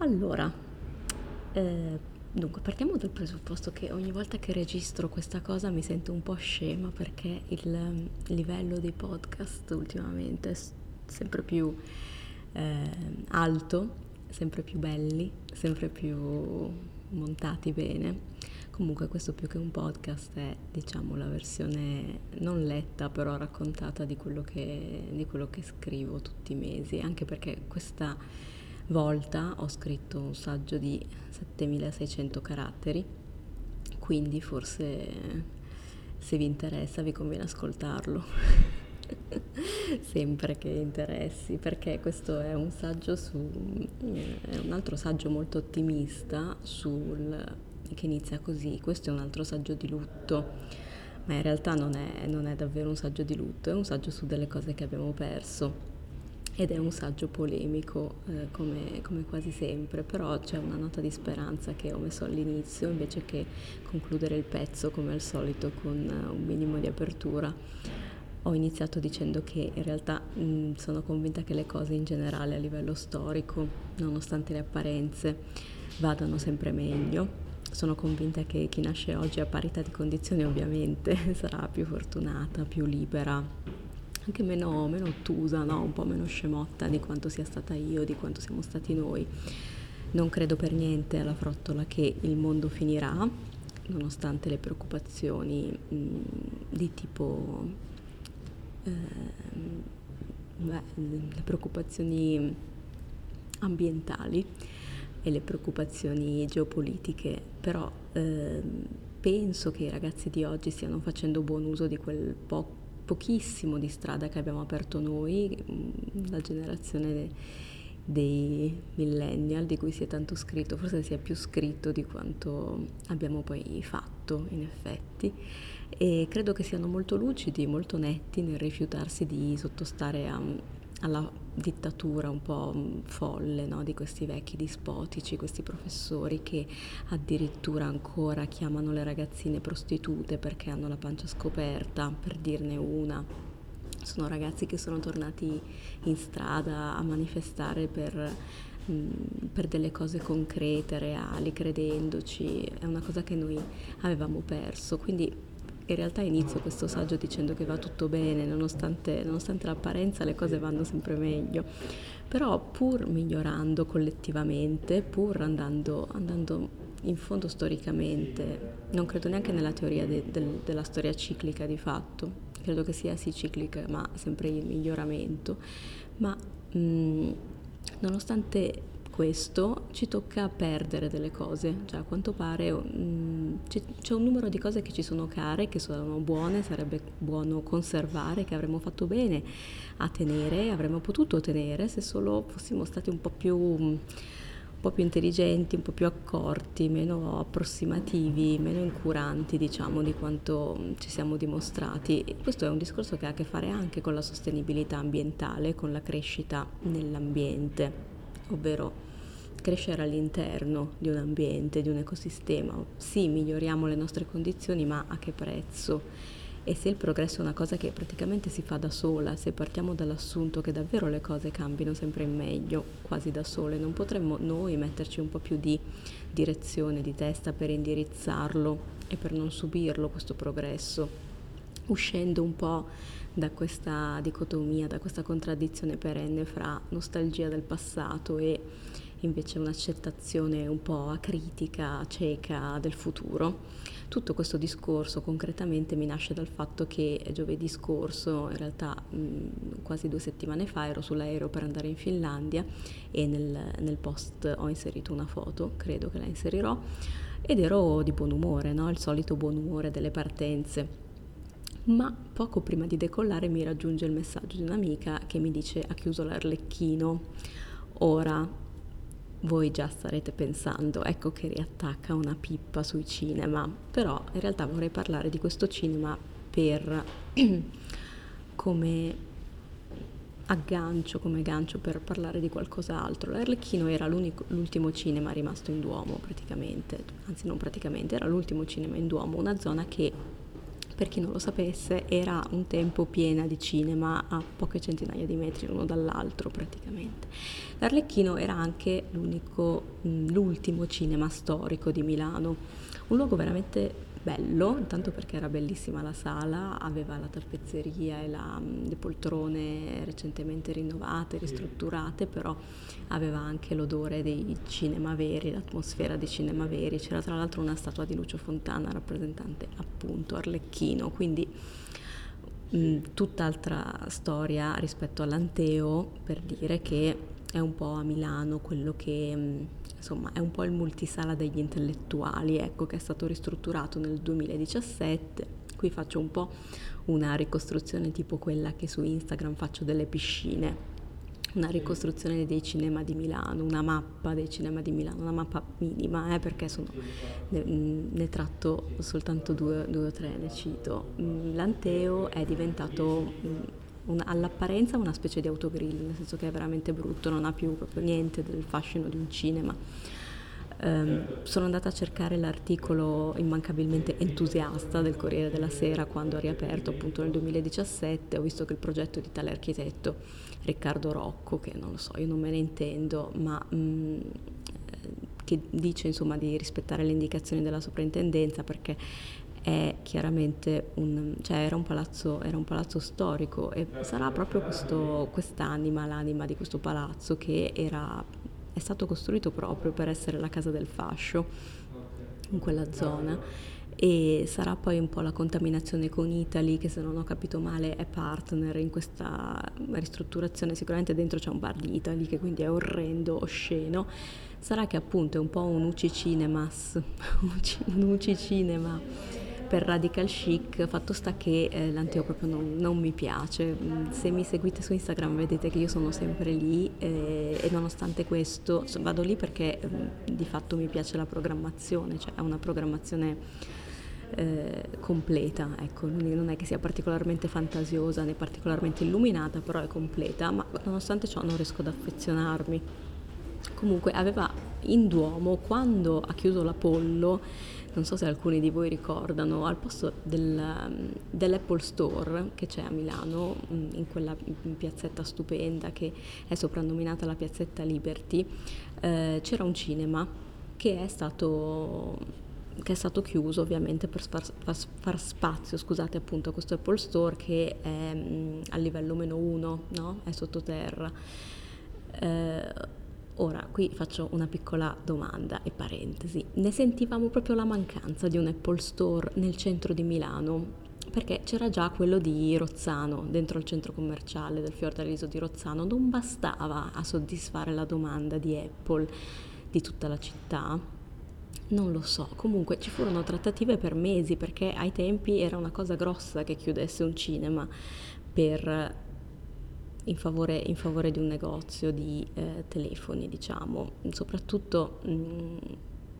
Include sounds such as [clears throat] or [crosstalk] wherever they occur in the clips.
Allora, eh, dunque partiamo dal presupposto che ogni volta che registro questa cosa mi sento un po' scema perché il um, livello dei podcast ultimamente è sempre più eh, alto, sempre più belli, sempre più montati bene. Comunque questo più che un podcast è diciamo la versione non letta però raccontata di quello che, di quello che scrivo tutti i mesi, anche perché questa volta ho scritto un saggio di 7600 caratteri, quindi forse se vi interessa vi conviene ascoltarlo. [laughs] Sempre che interessi, perché questo è un saggio su è un altro saggio molto ottimista sul che inizia così. Questo è un altro saggio di lutto, ma in realtà non è, non è davvero un saggio di lutto, è un saggio su delle cose che abbiamo perso ed è un saggio polemico eh, come, come, quasi sempre, però c'è una nota di speranza che ho messo all'inizio invece che concludere il pezzo come al solito con uh, un minimo di apertura. Ho iniziato dicendo che in realtà mh, sono convinta che le cose in generale a livello storico, nonostante le apparenze, vadano sempre meglio. Sono convinta che chi nasce oggi a parità di condizioni ovviamente [laughs] sarà più fortunata, più libera, anche meno, meno ottusa, no? un po' meno scemotta di quanto sia stata io, di quanto siamo stati noi. Non credo per niente alla frottola che il mondo finirà, nonostante le preoccupazioni mh, di tipo... Eh, beh, le preoccupazioni ambientali e le preoccupazioni geopolitiche, però eh, penso che i ragazzi di oggi stiano facendo buon uso di quel po' pochissimo di strada che abbiamo aperto noi, mm, la generazione dei millennial di cui si è tanto scritto, forse si è più scritto di quanto abbiamo poi fatto in effetti. E credo che siano molto lucidi, molto netti nel rifiutarsi di sottostare a alla dittatura un po' folle no? di questi vecchi dispotici, questi professori che addirittura ancora chiamano le ragazzine prostitute perché hanno la pancia scoperta, per dirne una. Sono ragazzi che sono tornati in strada a manifestare per, per delle cose concrete, reali, credendoci, è una cosa che noi avevamo perso. Quindi in realtà inizio questo saggio dicendo che va tutto bene, nonostante, nonostante l'apparenza le cose vanno sempre meglio, però pur migliorando collettivamente, pur andando, andando in fondo storicamente, non credo neanche nella teoria de, de, della storia ciclica di fatto, credo che sia sì ciclica ma sempre in miglioramento, ma mh, nonostante questo ci tocca perdere delle cose, cioè a quanto pare um, c'è un numero di cose che ci sono care, che sono buone, sarebbe buono conservare, che avremmo fatto bene a tenere, avremmo potuto tenere se solo fossimo stati un po' più... un po' più intelligenti, un po' più accorti, meno approssimativi, meno incuranti, diciamo, di quanto ci siamo dimostrati. E questo è un discorso che ha a che fare anche con la sostenibilità ambientale, con la crescita nell'ambiente, ovvero crescere all'interno di un ambiente, di un ecosistema. Sì, miglioriamo le nostre condizioni, ma a che prezzo? E se il progresso è una cosa che praticamente si fa da sola, se partiamo dall'assunto che davvero le cose cambino sempre in meglio, quasi da sole, non potremmo noi metterci un po' più di direzione, di testa per indirizzarlo e per non subirlo questo progresso, uscendo un po' da questa dicotomia, da questa contraddizione perenne fra nostalgia del passato e invece un'accettazione un po' acritica, cieca del futuro. Tutto questo discorso concretamente mi nasce dal fatto che giovedì scorso, in realtà mh, quasi due settimane fa, ero sull'aereo per andare in Finlandia e nel, nel post ho inserito una foto, credo che la inserirò, ed ero di buon umore, no? il solito buon umore delle partenze ma poco prima di decollare mi raggiunge il messaggio di un'amica che mi dice ha chiuso l'Arlecchino. Ora voi già starete pensando, ecco che riattacca una pippa sui cinema, però in realtà vorrei parlare di questo cinema per [clears throat] come aggancio, come gancio per parlare di qualcos'altro. L'Arlecchino era l'ultimo cinema rimasto in Duomo praticamente, anzi non praticamente, era l'ultimo cinema in Duomo, una zona che per chi non lo sapesse, era un tempo piena di cinema a poche centinaia di metri l'uno dall'altro praticamente. L'Arlecchino era anche l'ultimo cinema storico di Milano, un luogo veramente bello, intanto perché era bellissima la sala, aveva la tappezzeria e la, le poltrone recentemente rinnovate, ristrutturate, però aveva anche l'odore dei cinema veri, l'atmosfera dei cinema veri. C'era tra l'altro una statua di Lucio Fontana rappresentante appunto Arlecchino, quindi mh, tutt'altra storia rispetto all'Anteo per dire che è un po' a Milano quello che mh, insomma è un po' il multisala degli intellettuali, ecco, che è stato ristrutturato nel 2017. Qui faccio un po' una ricostruzione tipo quella che su Instagram faccio delle piscine, una ricostruzione dei cinema di Milano, una mappa dei cinema di Milano, una mappa minima, eh, perché sono, ne, ne, tratto soltanto due, due, o tre, ne cito. Mm, L'Anteo è diventato mm, un, all'apparenza una specie di autogrill, nel senso che è veramente brutto, non ha più proprio niente del fascino di un cinema. Um, sono andata a cercare l'articolo immancabilmente entusiasta del Corriere della Sera quando ha riaperto appunto nel 2017, ho visto che il progetto di tale architetto Riccardo Rocco, che non lo so, io non me ne intendo, ma um, che dice insomma di rispettare le indicazioni della soprintendenza perché è chiaramente un, cioè era, un palazzo, era un palazzo storico e sarà proprio questo, quest'anima, l'anima di questo palazzo che era, è stato costruito proprio per essere la casa del fascio in quella zona. E sarà poi un po' la contaminazione con Italy che se non ho capito male è partner in questa ristrutturazione. Sicuramente dentro c'è un bar di Italy che quindi è orrendo, osceno. Sarà che appunto è un po' un UCI Cinemas [laughs] un UCI Cinema per radical chic, fatto sta che eh, l'anteo proprio non, non, mi piace. Mm, se mi seguite su Instagram vedete che io sono sempre lì eh, e nonostante questo vado lì perché eh, di fatto mi piace la programmazione, cioè è una programmazione eh, completa, ecco, non è che sia particolarmente fantasiosa né particolarmente illuminata, però è completa, ma nonostante ciò non riesco ad affezionarmi. Comunque aveva in Duomo quando ha chiuso l'Apollo non so se alcuni di voi ricordano, al posto del, dell'Apple Store che c'è a Milano, mm, in quella piazzetta stupenda che è soprannominata la piazzetta Liberty, eh, c'era un cinema che è stato che è stato chiuso ovviamente per far, far spazio scusate, appunto, a questo Apple Store che è mh, mm, a livello meno uno, no? è sottoterra. Eh, Ora, qui faccio una piccola domanda e parentesi. Ne sentivamo proprio la mancanza di un Apple Store nel centro di Milano, perché c'era già quello di Rozzano, dentro il centro commerciale del Fiordaliso di Rozzano, non bastava a soddisfare la domanda di Apple di tutta la città. Non lo so, comunque ci furono trattative per mesi perché ai tempi era una cosa grossa che chiudesse un cinema per in favore, in favore di un negozio di eh, telefoni, diciamo, soprattutto mh, mm,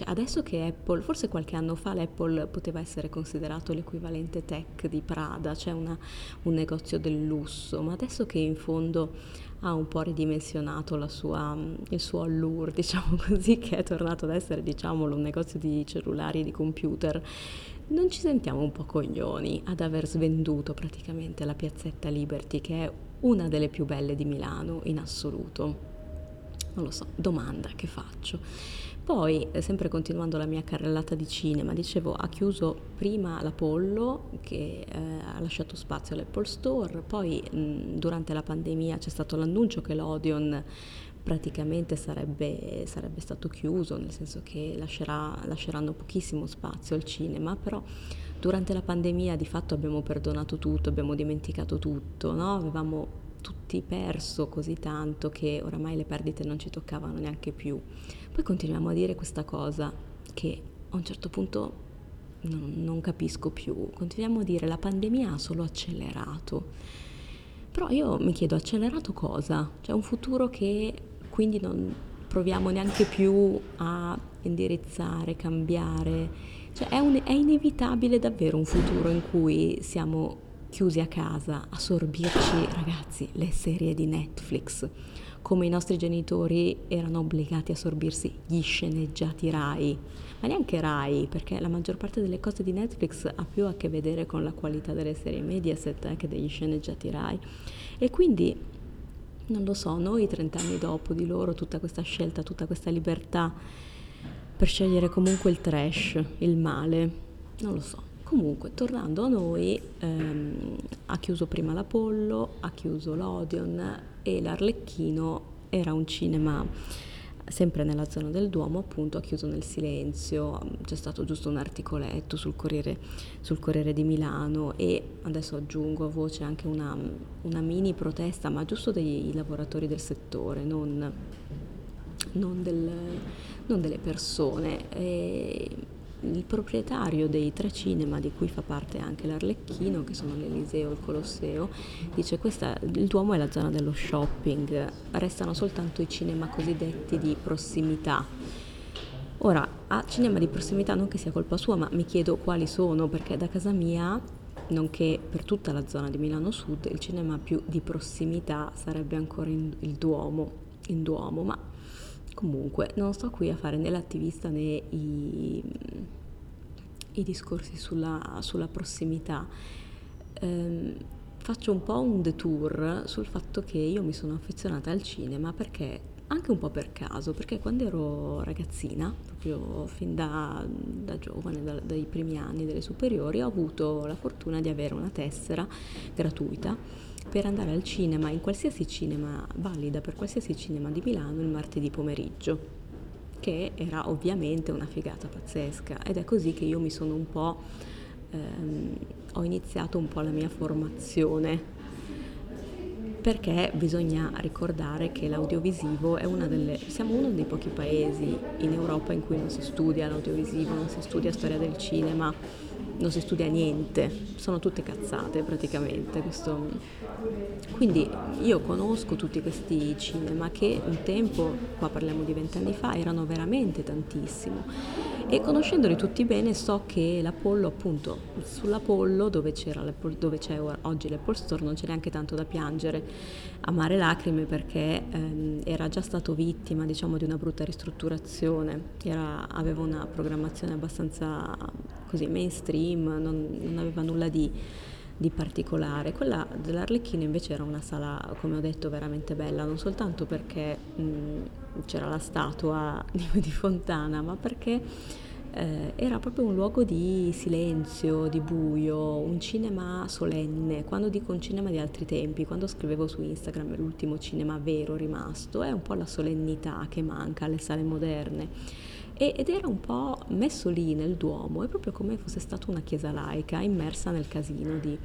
cioè adesso che Apple, forse qualche anno fa l'Apple poteva essere considerato l'equivalente tech di Prada, cioè una, un negozio del lusso, ma adesso che in fondo ha un po' ridimensionato sua, il suo allure, [laughs] diciamo così, che è tornato ad essere, diciamolo, un negozio di cellulari e di computer, non ci sentiamo un po' coglioni ad aver svenduto praticamente la piazzetta Liberty, che è una delle più belle di Milano in assoluto. Non lo so, domanda che faccio. Poi, eh, sempre continuando la mia carrellata di cinema, dicevo, ha chiuso prima l'Apollo che eh, ha lasciato spazio all'Apple Store, poi mh, durante la pandemia c'è stato l'annuncio che l'Odeon praticamente sarebbe, sarebbe stato chiuso, nel senso che lascerà, lasceranno pochissimo spazio al cinema, però durante la pandemia di fatto abbiamo perdonato tutto, abbiamo dimenticato tutto, no? avevamo tutti perso così tanto che oramai le perdite non ci toccavano neanche più. Poi continuiamo a dire questa cosa che a un certo punto non, non capisco più, continuiamo a dire la pandemia ha solo accelerato. Però io mi chiedo, accelerato cosa? C'è un futuro che quindi non proviamo neanche più a indirizzare, cambiare cioè è, un, è inevitabile davvero un futuro in cui siamo chiusi a casa a sorbirci, ragazzi, le serie di Netflix come i nostri genitori erano obbligati a sorbirsi gli sceneggiati Rai, ma neanche Rai, perché la maggior parte delle cose di Netflix ha più a che vedere con la qualità delle serie Mediaset eh, che degli sceneggiati Rai. E quindi, non lo so, noi 30 anni dopo di loro, tutta questa scelta, tutta questa libertà per scegliere comunque il trash, il male, non lo so. Comunque, tornando a noi, ehm, ha chiuso prima l'Apollo, ha chiuso l'Odeon e l'Arlecchino era un cinema sempre nella zona del Duomo, appunto, ha chiuso nel silenzio, c'è stato giusto un articoletto sul Corriere, sul Corriere di Milano e adesso aggiungo a voce anche una, una mini protesta, ma giusto dei lavoratori del settore, non, non, del, non delle persone. E il proprietario dei tre cinema di cui fa parte anche l'Arlecchino, che sono l'Eliseo e il Colosseo, dice questa, il Duomo è la zona dello shopping, restano soltanto i cinema cosiddetti di prossimità. Ora, a cinema di prossimità non che sia colpa sua, ma mi chiedo quali sono, perché da casa mia, nonché per tutta la zona di Milano Sud, il cinema più di prossimità sarebbe ancora in, il Duomo, in Duomo, ma Comunque, non sto qui a fare né l'attivista né i, i discorsi sulla, sulla prossimità. Ehm, faccio un po' un detour sul fatto che io mi sono affezionata al cinema perché anche un po' per caso, perché quando ero ragazzina, proprio fin da, da giovane, da, dai primi anni delle superiori, ho avuto la fortuna di avere una tessera gratuita per andare al cinema, in qualsiasi cinema, valida per qualsiasi cinema di Milano il martedì pomeriggio, che era ovviamente una figata pazzesca. Ed è così che io mi sono un po', ehm, ho iniziato un po' la mia formazione. Perché bisogna ricordare che l'audiovisivo è una delle... siamo uno dei pochi paesi in Europa in cui non si studia l'audiovisivo, non si studia storia del cinema, non si studia niente, sono tutte cazzate praticamente. Questo... Quindi io conosco tutti questi cinema che un tempo, qua parliamo di vent'anni fa, erano veramente tantissimo e conoscendoli tutti bene so che l'Apollo appunto sull'Apollo dove, dove c'è oggi l'Apple Store non c'è neanche tanto da piangere, amare lacrime perché ehm, era già stato vittima diciamo di una brutta ristrutturazione, era, aveva una programmazione abbastanza così mainstream, non, non aveva nulla di, di, particolare. Quella dell'Arlecchino invece era una sala, come ho detto, veramente bella, non soltanto perché mh, c'era la statua [laughs] di, di Fontana, ma perché eh, era proprio un luogo di silenzio, di buio, un cinema solenne. Quando dico un cinema di altri tempi, quando scrivevo su Instagram l'ultimo cinema vero rimasto, è un po' la solennità che manca alle sale moderne ed era un po' messo lì nel Duomo, è proprio come fosse stata una chiesa laica immersa nel casino di,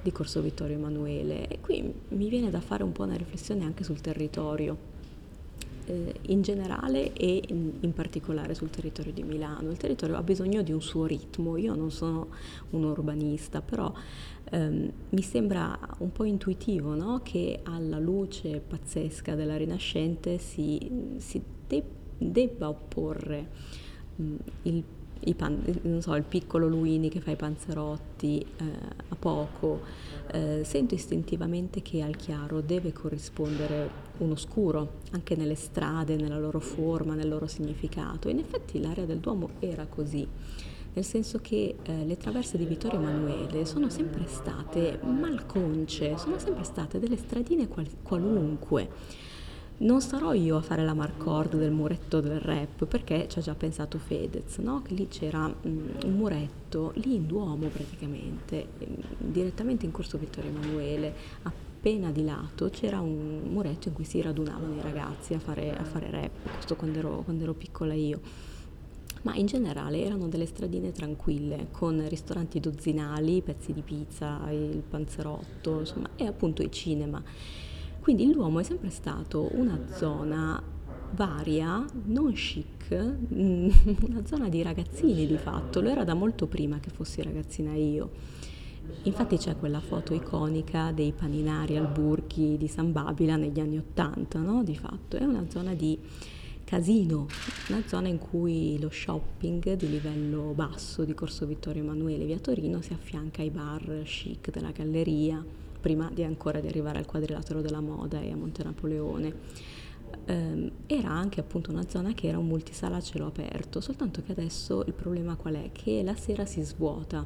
di Corso Vittorio Emanuele. E qui mi viene da fare un po' una riflessione anche sul territorio eh, in generale e in, particolare sul territorio di Milano. Il territorio ha bisogno di un suo ritmo, io non sono un urbanista, però ehm, mi sembra un po' intuitivo no? che alla luce pazzesca della Rinascente si, si debba debba opporre mh, mm, il, pan, so, il, piccolo Luini che fa i panzerotti eh, a poco, eh, sento istintivamente che al chiaro deve corrispondere un oscuro, anche nelle strade, nella loro forma, nel loro significato. In effetti l'area del Duomo era così nel senso che eh, le traverse di Vittorio Emanuele sono sempre state malconce, sono sempre state delle stradine qual- qualunque non sarò io a fare la marcord del muretto del rap perché ci ha già pensato Fedez, no? che lì c'era um, un muretto, lì in Duomo praticamente, direttamente in corso Vittorio Emanuele, appena di lato c'era un muretto in cui si radunavano i ragazzi a fare, a fare rap, questo quando ero, quando ero piccola io ma in generale erano delle stradine tranquille, con ristoranti dozzinali, pezzi di pizza, il panzerotto, insomma, e appunto i cinema. Quindi il Duomo è sempre stato una zona varia, non chic, mm, [laughs] una zona di ragazzini di fatto, lo era da molto prima che fossi ragazzina io. Infatti c'è quella foto iconica dei paninari al Burchi di San Babila negli anni Ottanta, no? Di fatto è una zona di casino, una zona in cui lo shopping di livello basso di Corso Vittorio Emanuele via Torino si affianca ai bar chic della galleria, prima di ancora di arrivare al quadrilatero della moda e a Monte Napoleone. Um, era anche appunto una zona che era un multisala a cielo aperto, soltanto che adesso il problema qual è? Che la sera si svuota,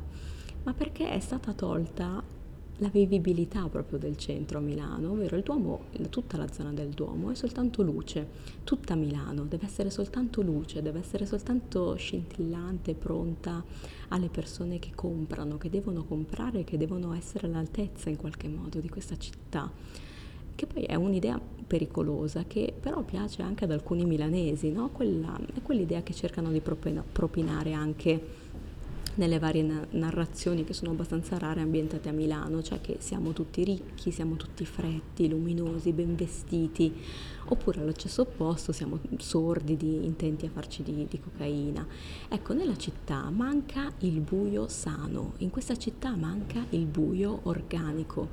ma perché è stata tolta la vivibilità proprio del centro a Milano, ovvero il Duomo, tutta la zona del Duomo è soltanto luce, tutta Milano deve essere soltanto luce, deve essere soltanto scintillante, pronta alle persone che comprano, che devono comprare, che devono essere all'altezza in qualche modo di questa città che poi è un'idea pericolosa che però piace anche ad alcuni milanesi, no? Quella, è quell'idea che cercano di propinare anche nelle varie na- narrazioni che sono abbastanza rare ambientate a Milano, cioè che siamo tutti ricchi, siamo tutti fretti, luminosi, ben vestiti, oppure all'accesso opposto siamo sordidi, intenti a farci di, di cocaina. Ecco, nella città manca il buio sano, in questa città manca il buio organico,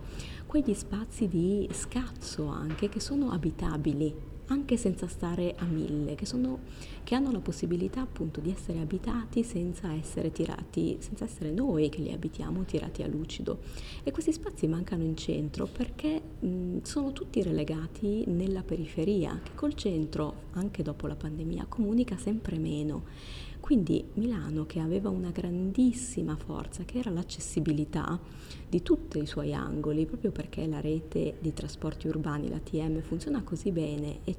quegli spazi di scazzo anche che sono abitabili anche senza stare a mille, che, sono, che hanno la possibilità appunto di essere abitati senza essere tirati, senza essere noi che li abitiamo tirati a lucido. E questi spazi mancano in centro perché mh, sono tutti relegati nella periferia, che col centro, anche dopo la pandemia, comunica sempre meno quindi Milano, che aveva una grandissima forza, che era l'accessibilità di tutti i suoi angoli, proprio perché la rete di trasporti urbani, l'ATM, funziona così bene e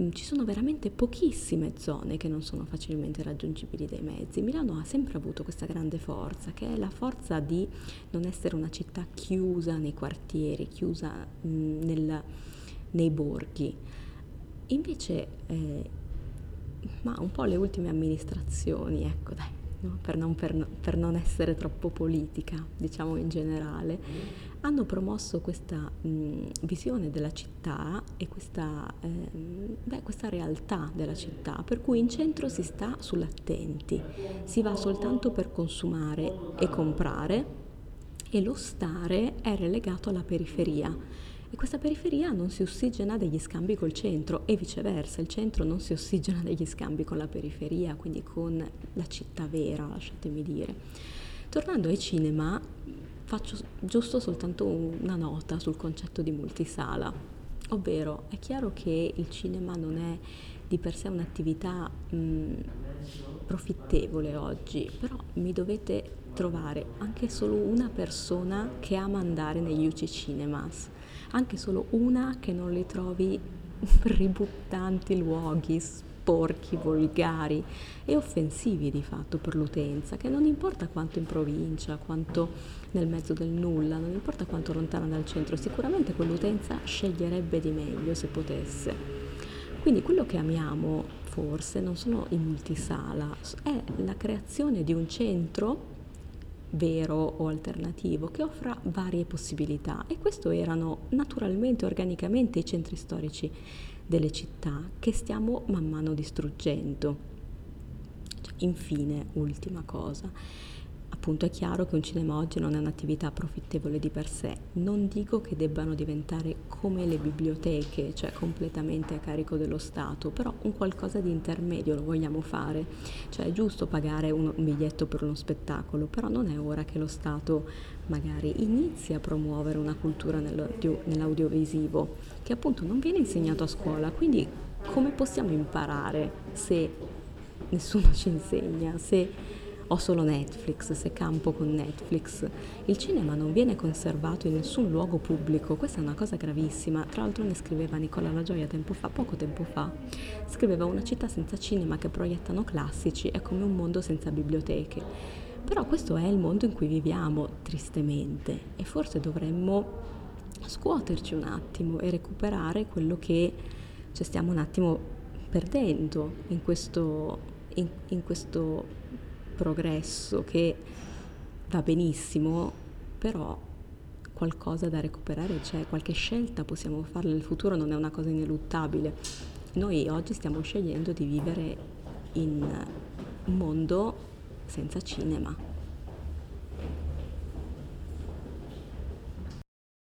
mm, ci sono veramente pochissime zone che non sono facilmente raggiungibili dai mezzi. Milano ha sempre avuto questa grande forza, che è la forza di non essere una città chiusa nei quartieri, chiusa mm, nel, nei borghi. Invece eh, ma un po' le ultime amministrazioni, ecco dai, no? per, non, per, per, non, essere troppo politica, diciamo in generale, hanno promosso questa mh, visione della città e questa, eh, beh, questa realtà della città, per cui in centro si sta sull'attenti, si va soltanto per consumare e comprare e lo stare è relegato alla periferia e questa periferia non si ossigena degli scambi col centro e viceversa, il centro non si ossigena degli scambi con la periferia, quindi con la città vera, lasciatemi dire. Tornando ai cinema, faccio giusto soltanto una nota sul concetto di multisala, ovvero è chiaro che il cinema non è di per sé un'attività mh, profittevole oggi, però mi dovete trovare anche solo una persona che ama andare negli UC Cinemas anche solo una che non li trovi [laughs] ributtanti luoghi, sporchi, volgari e offensivi di fatto per l'utenza, che non importa quanto in provincia, quanto nel mezzo del nulla, non importa quanto lontana dal centro, sicuramente quell'utenza sceglierebbe di meglio se potesse. Quindi quello che amiamo forse non sono i multisala, è la creazione di un centro vero o alternativo che offra varie possibilità e questo erano naturalmente, organicamente i centri storici delle città che stiamo man mano distruggendo. Cioè, infine, ultima cosa, Appunto è chiaro che un cinema oggi non è un'attività profittevole di per sé, non dico che debbano diventare come le biblioteche, cioè completamente a carico dello Stato, però un qualcosa di intermedio lo vogliamo fare, cioè è giusto pagare un, biglietto per uno spettacolo, però non è ora che lo Stato magari inizi a promuovere una cultura nell'audio, nell'audiovisivo che appunto non viene insegnato a scuola, quindi come possiamo imparare se nessuno ci insegna, se ho solo Netflix, se campo con Netflix. Il cinema non viene conservato in nessun luogo pubblico, questa è una cosa gravissima. Tra l'altro ne scriveva Nicola La Gioia tempo fa, poco tempo fa. Scriveva una città senza cinema che proiettano classici è come un mondo senza biblioteche. Però questo è il mondo in cui viviamo, tristemente, e forse dovremmo scuoterci un attimo e recuperare quello che cioè, stiamo un attimo perdendo in questo, in, in questo progresso che va benissimo, però qualcosa da recuperare c'è, qualche scelta possiamo farla, il futuro non è una cosa ineluttabile. Noi oggi stiamo scegliendo di vivere in un mondo senza cinema.